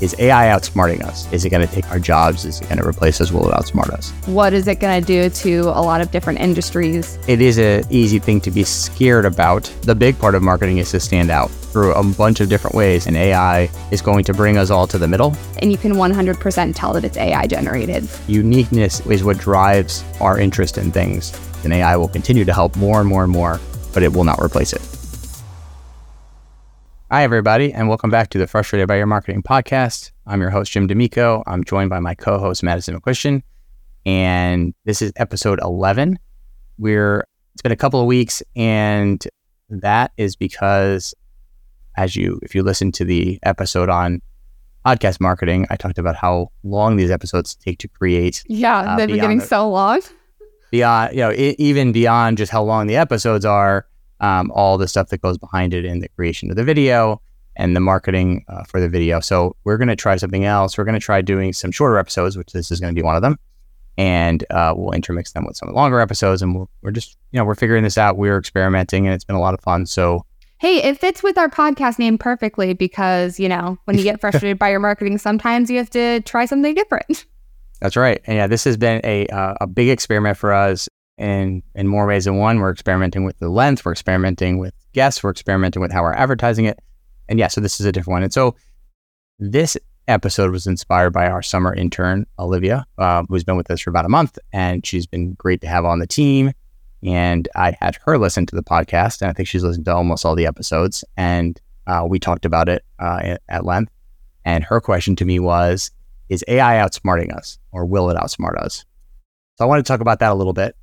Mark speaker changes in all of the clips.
Speaker 1: Is AI outsmarting us? Is it going to take our jobs? Is it going to replace us? Will it outsmart us?
Speaker 2: What is it going to do to a lot of different industries?
Speaker 1: It is an easy thing to be scared about. The big part of marketing is to stand out through a bunch of different ways, and AI is going to bring us all to the middle.
Speaker 2: And you can 100% tell that it's AI generated.
Speaker 1: Uniqueness is what drives our interest in things, and AI will continue to help more and more and more, but it will not replace it. Hi, everybody, and welcome back to the Frustrated by Your Marketing podcast. I'm your host, Jim D'Amico. I'm joined by my co host, Madison McQuistion, and this is episode 11. We're, it's been a couple of weeks, and that is because, as you, if you listen to the episode on podcast marketing, I talked about how long these episodes take to create.
Speaker 2: Yeah, uh, they've been getting the, so long.
Speaker 1: Beyond, you know, it, even beyond just how long the episodes are um, all the stuff that goes behind it in the creation of the video and the marketing uh, for the video. So we're going to try something else. We're going to try doing some shorter episodes, which this is going to be one of them. And uh, we'll intermix them with some longer episodes. And we we are just, you know, we're figuring this out. We're experimenting and it's been a lot of fun. So,
Speaker 2: hey, it fits with our podcast name perfectly because, you know, when you get frustrated by your marketing, sometimes you have to try something different.
Speaker 1: That's right. And yeah, this has been a, uh, a big experiment for us in in more ways than one. We're experimenting with the length, we're experimenting with guests, we're experimenting with how we're advertising it. And yeah, so this is a different one. And so this episode was inspired by our summer intern, Olivia, uh, who's been with us for about a month, and she's been great to have on the team. And I had her listen to the podcast, and I think she's listened to almost all the episodes. And uh, we talked about it uh, at length. And her question to me was, is AI outsmarting us or will it outsmart us? So I want to talk about that a little bit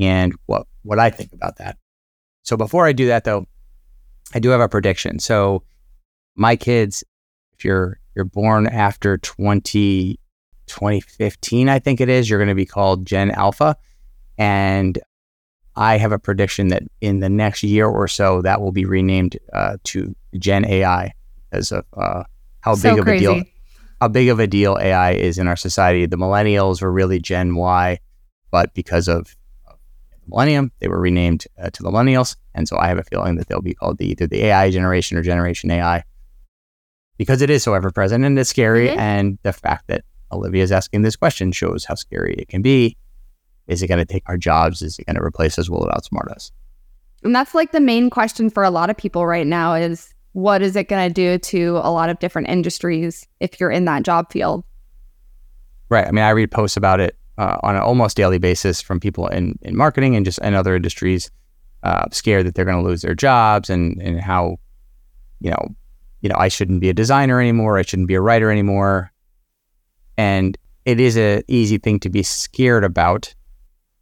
Speaker 1: and what what I think about that. So before I do that though, I do have a prediction. So my kids, if you're you're born after 20, 2015, I think it is, you're going to be called Gen Alpha. And I have a prediction that in the next year or so, that will be renamed uh, to Gen AI as of uh, how so big of crazy. a deal how big of a deal AI is in our society. The millennials were really Gen Y, but because of millennium. They were renamed uh, to the millennials. And so I have a feeling that they'll be called the, either the AI generation or Generation AI because it is so ever present and it's scary. Mm-hmm. And the fact that Olivia is asking this question shows how scary it can be. Is it going to take our jobs? Is it going to replace us? Will it outsmart us?
Speaker 2: And that's like the main question for a lot of people right now is what is it going to do to a lot of different industries if you're in that job field?
Speaker 1: Right. I mean, I read posts about it uh, on an almost daily basis from people in, in marketing and just in other industries, uh, scared that they're going to lose their jobs and, and how, you know, you know, I shouldn't be a designer anymore. I shouldn't be a writer anymore. And it is a easy thing to be scared about,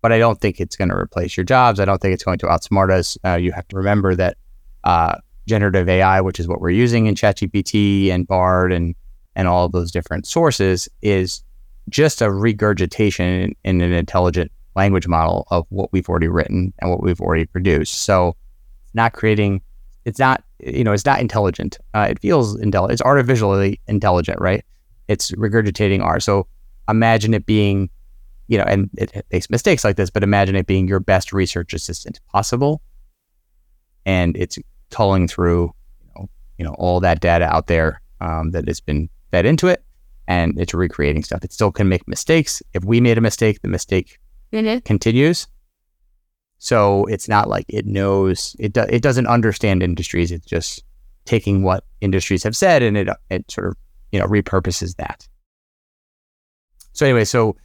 Speaker 1: but I don't think it's going to replace your jobs. I don't think it's going to outsmart us. Uh, you have to remember that uh, generative AI, which is what we're using in ChatGPT and Bard and and all of those different sources, is just a regurgitation in, an intelligent language model of what we've already written and what we've already produced. So not creating, it's not, you know, it's not intelligent. Uh, it feels intelligent. It's artificially intelligent, right? It's regurgitating R. So imagine it being, you know, and it, it makes mistakes like this, but imagine it being your best research assistant possible. And it's culling through, you know, you know, all that data out there um, that has been fed into it and it's recreating stuff. It still can make mistakes. If we made a mistake, the mistake mm-hmm. continues. So it's not like it knows it. Do, it doesn't understand industries. It's just taking what industries have said and it it sort of you know repurposes that. So anyway, so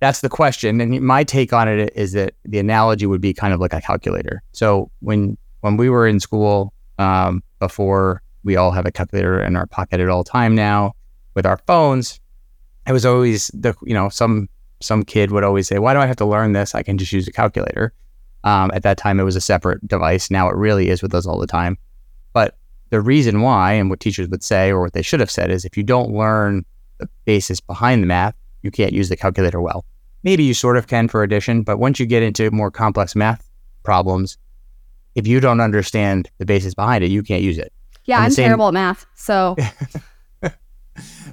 Speaker 1: that's the question. And my take on it is that the analogy would be kind of like a calculator. So when when we were in school, um, before we all have a calculator in our pocket at all time now, with our phones, it was always the you know some some kid would always say, "Why do I have to learn this? I can just use a calculator." Um, at that time, it was a separate device. Now it really is with us all the time. But the reason why, and what teachers would say, or what they should have said, is if you don't learn the basis behind the math, you can't use the calculator well. Maybe you sort of can for addition, but once you get into more complex math problems, if you don't understand the basis behind it, you can't use it.
Speaker 2: Yeah, I'm same... terrible at math. So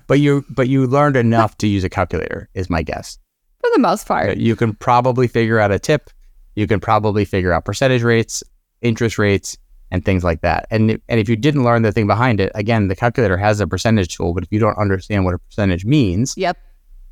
Speaker 1: but you but you learned enough to use a calculator is my guess
Speaker 2: for the most part
Speaker 1: you can probably figure out a tip you can probably figure out percentage rates interest rates and things like that. And and if you didn't learn the thing behind it, again, the calculator has a percentage tool, but if you don't understand what a percentage means,
Speaker 2: Yep.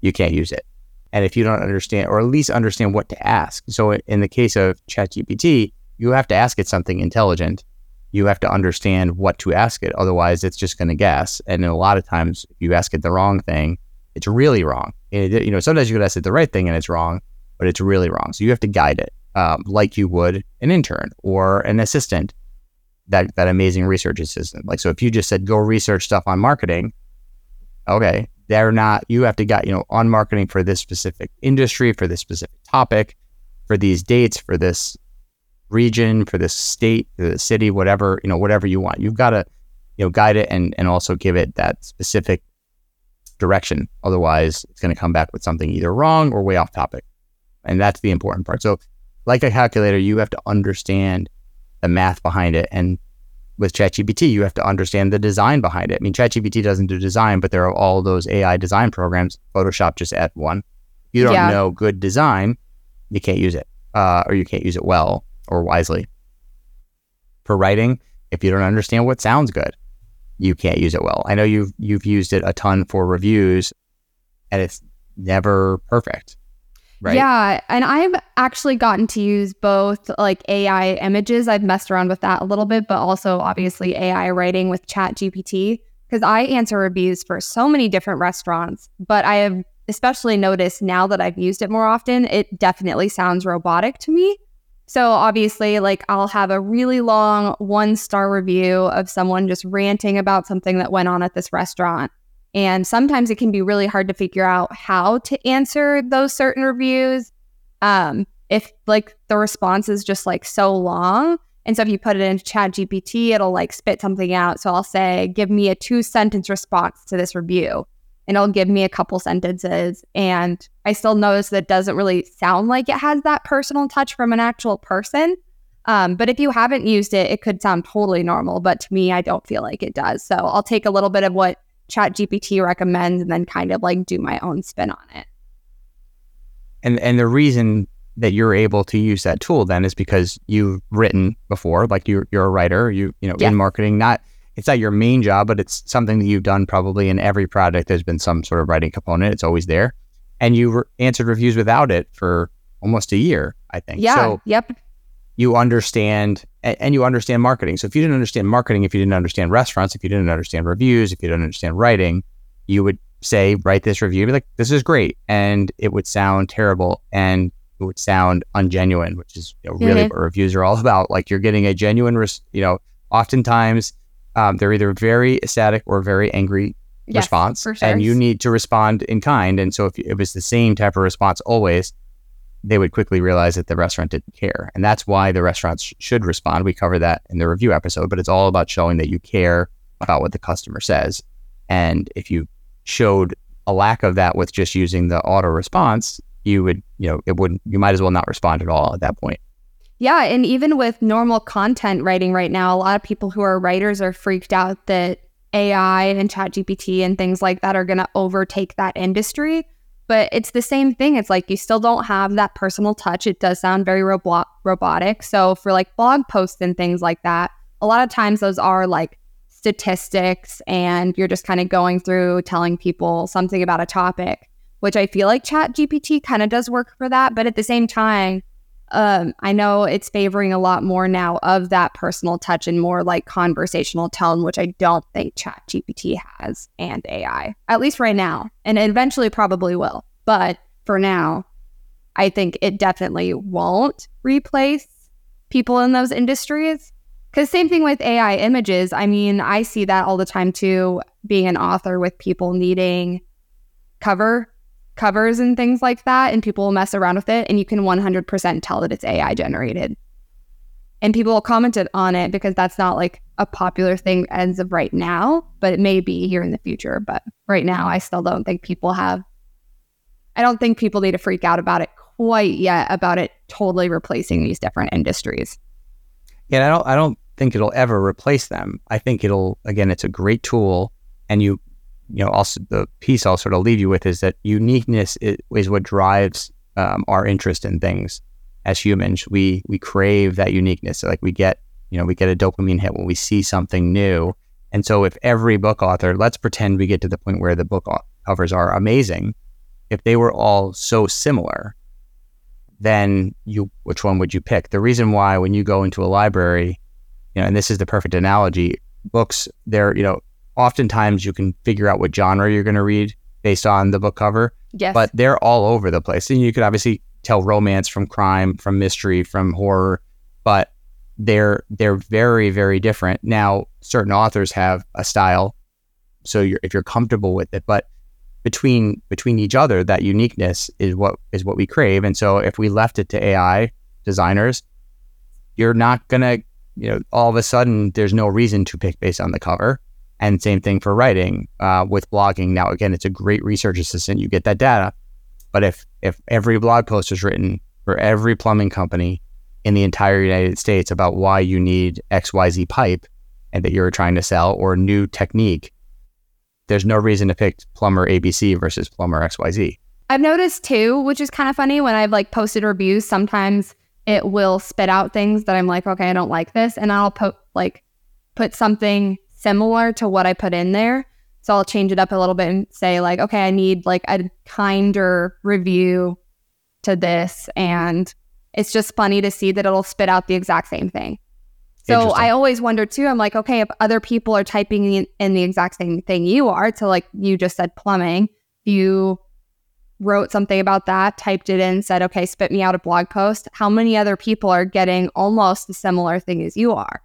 Speaker 1: you can't use it. And if you don't understand, or at least understand what to ask. So in the case of ChatGPT, you have to ask it something intelligent. You have to understand what to ask it. Otherwise, it's just going to guess. And a lot of times, if you ask it the wrong thing, it's really wrong. It, you know, sometimes you could ask it the right thing and it's wrong, but it's really wrong. So you have to guide it um, like you would an intern or an assistant, that that amazing research assistant. Like so, if you just said go research stuff on marketing, okay, they're not. You have to get you know on marketing for this specific industry, for this specific topic, for these dates, for this region, for this state, for the city, whatever you know, whatever you want. You've got to you know guide it and and also give it that specific direction. Otherwise, it's going to come back with something either wrong or way off topic. And that's the important part. So, like a calculator, you have to understand the math behind it. And with ChatGPT, you have to understand the design behind it. I mean, ChatGPT doesn't do design, but there are all those AI design programs. Photoshop just add one. If you don't
Speaker 2: Yeah.
Speaker 1: know good design, you can't use it, uh, or you can't use it well or wisely. For writing, if you don't understand what sounds good, you can't use it well. I know you've you've used it a ton for reviews, and it's never perfect, right?
Speaker 2: Yeah, and I've actually gotten to use both like AI images. I've messed around with that a little bit, but also obviously AI writing with Chat GPT because I answer reviews for so many different restaurants. But I have especially noticed now that I've used it more often, it definitely sounds robotic to me. So obviously, like I'll have a really long one star review of someone just ranting about something that went on at this restaurant. And sometimes it can be really hard to figure out how to answer those certain reviews. Um, if like the response is just like so long. And so if you put it into Chat GPT, it'll like spit something out. So I'll say, give me a two sentence response to this review. And it'll give me a couple sentences. And I still notice that it doesn't really sound like it has that personal touch from an actual person. Um, but if you haven't used it, it could sound totally normal. But to me, I don't feel like it does. So I'll take a little bit of what ChatGPT recommends and then kind of like do my own spin on it.
Speaker 1: and and the reason that you're able to use that tool then is because you've written before like you're, you're a writer you you know
Speaker 2: Yeah.
Speaker 1: in marketing not it's not your main job but it's something that you've done probably in every project there's been some sort of writing component it's always there and you re- answered reviews without it for almost a year i think
Speaker 2: Yeah.
Speaker 1: so
Speaker 2: yep.
Speaker 1: you understand and, you understand marketing so if you didn't understand marketing if you didn't understand restaurants if you didn't understand reviews if you didn't understand writing you would say write this review be like this is great and it would sound terrible and it would sound ungenuine which is you know, really
Speaker 2: Mhm.
Speaker 1: what reviews are all about like you're getting a genuine res- you know oftentimes um, they're either very ecstatic or very angry
Speaker 2: Yes,
Speaker 1: response
Speaker 2: sure.
Speaker 1: and you need to respond in kind and so if it was the same type of response always they would quickly realize that the restaurant didn't care and that's why the restaurants sh- should respond we cover that in the review episode but it's all about showing that you care about what the customer says and if you showed a lack of that with just using the auto response you would you know it wouldn't you might as well not respond at all at that point
Speaker 2: Yeah, and even with normal content writing right now, a lot of people who are writers are freaked out that AI and ChatGPT and things like that are going to overtake that industry. But it's the same thing. It's like you still don't have that personal touch. It does sound very robo- robotic. So for like blog posts and things like that, a lot of times those are like statistics and you're just kind of going through telling people something about a topic, which I feel like ChatGPT kind of does work for that. But at the same time, um, I know it's favoring a lot more now of that personal touch and more like conversational tone, which I don't think Chat GPT has and AI, at least right now. And eventually probably will. But for now, I think it definitely won't replace people in those industries. Because same thing with AI images. I mean, I see that all the time too, being an author with people needing cover covers and things like that, and people will mess around with it, and you can 100% tell that it's AI generated. And people will comment it on it because that's not like a popular thing as of right now, but it may be here in the future. But right now, I still don't think people have, I don't think people need to freak out about it quite yet about it totally replacing these different industries.
Speaker 1: Yeah, I don't I don't think it'll ever replace them. I think it'll again, it's a great tool, and you you know also the piece I'll sort of leave you with is that uniqueness is, is what drives um, our interest in things as humans. We we crave that uniqueness. Like we get You know, we get a dopamine hit when we see something new. And so if every book author, let's pretend we get to the point where the book covers are amazing, if they were all so similar, then you which one would you pick? The reason why when you go into a library, you know, and this is the perfect analogy, books they're, you know, oftentimes you can figure out what genre you're going to read based on the book cover.
Speaker 2: Yes.
Speaker 1: But they're all over the place. And you could obviously tell romance from crime, from mystery, from horror, but they're they're very very different. Now, certain authors have a style, so you're, if you're comfortable with it, but between between each other, that uniqueness is what is what we crave. And so, if we left it to AI designers, you're not gonna, you know, all of a sudden there's no reason to pick based on the cover. And same thing for writing uh, with blogging. Now, again, it's a great research assistant. You get that data, but if if every blog post is written for every plumbing company in the entire United States about why you need XYZ pipe and that you're trying to sell or a new technique, there's no reason to pick plumber ABC versus plumber XYZ.
Speaker 2: I've noticed too, which is kind of funny when I've like posted reviews, sometimes it will spit out things that I'm like, okay, I don't like this. And I'll put like put something similar to what I put in there. So I'll change it up a little bit and say like, okay, I need like a kinder review to this. And it's just funny to see that it'll spit out the exact same thing. So I always wonder too. I'm like, okay, if other people are typing in, in the exact same thing you are, to like you just said plumbing, you wrote something about that, typed it in, said, okay, spit me out a blog post. How many other people are getting almost the similar thing as you are?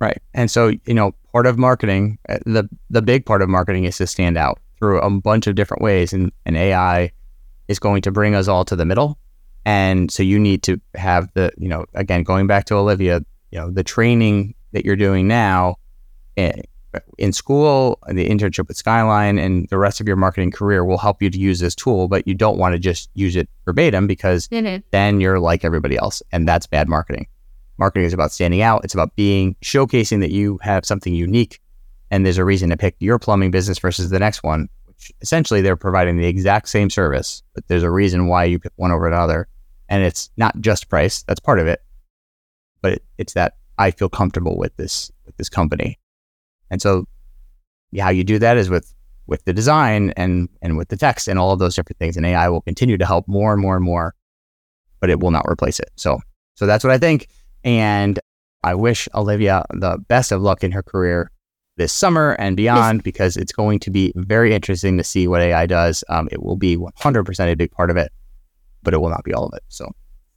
Speaker 1: Right. And so, you know, part of marketing, uh, the the big part of marketing is to stand out through a bunch of different ways and, and AI is going to bring us all to the middle and so you need to have the, you know, again, going back to Olivia, you know, the training that you're doing now in, eh, in school, the internship with Skyline, and the rest of your marketing career will help you to use this tool, but you don't want to just use it verbatim because mm-hmm. then you're like everybody else, and that's bad marketing. Marketing is about standing out. It's about being showcasing that you have something unique, and there's a reason to pick your plumbing business versus the next one. Which essentially they're providing the exact same service, but there's a reason why you pick one over another and it's not just price, that's part of it, but it's that I feel comfortable with this with this company. And so how you do that is with with the design and and with the text and all of those different things. And AI will continue to help more and more and more, but it will not replace it. So so that's what I think. And I wish Olivia the best of luck in her career this summer and beyond because it's going to be very interesting to see what AI does. Um, it will be 100% a big part of it but it will not be all of it. So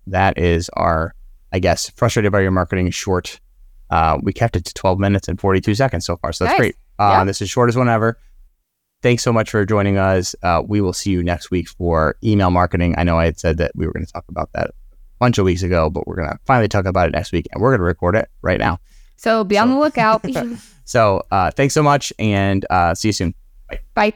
Speaker 1: that is our, I guess, frustrated by your marketing short. Uh, we kept it to 12 minutes and 42 seconds so far. So that's nice. great. Uh, yeah. This is short as one ever. Thanks so much for joining us. Uh, we will see you next week for email marketing. I know I had said that we were going to talk about that bunch of weeks ago, but we're going to finally talk about it next week and we're going to record it right now.
Speaker 2: So be so. on the lookout.
Speaker 1: so uh, thanks so much and uh, see you soon. Bye.
Speaker 2: Bye.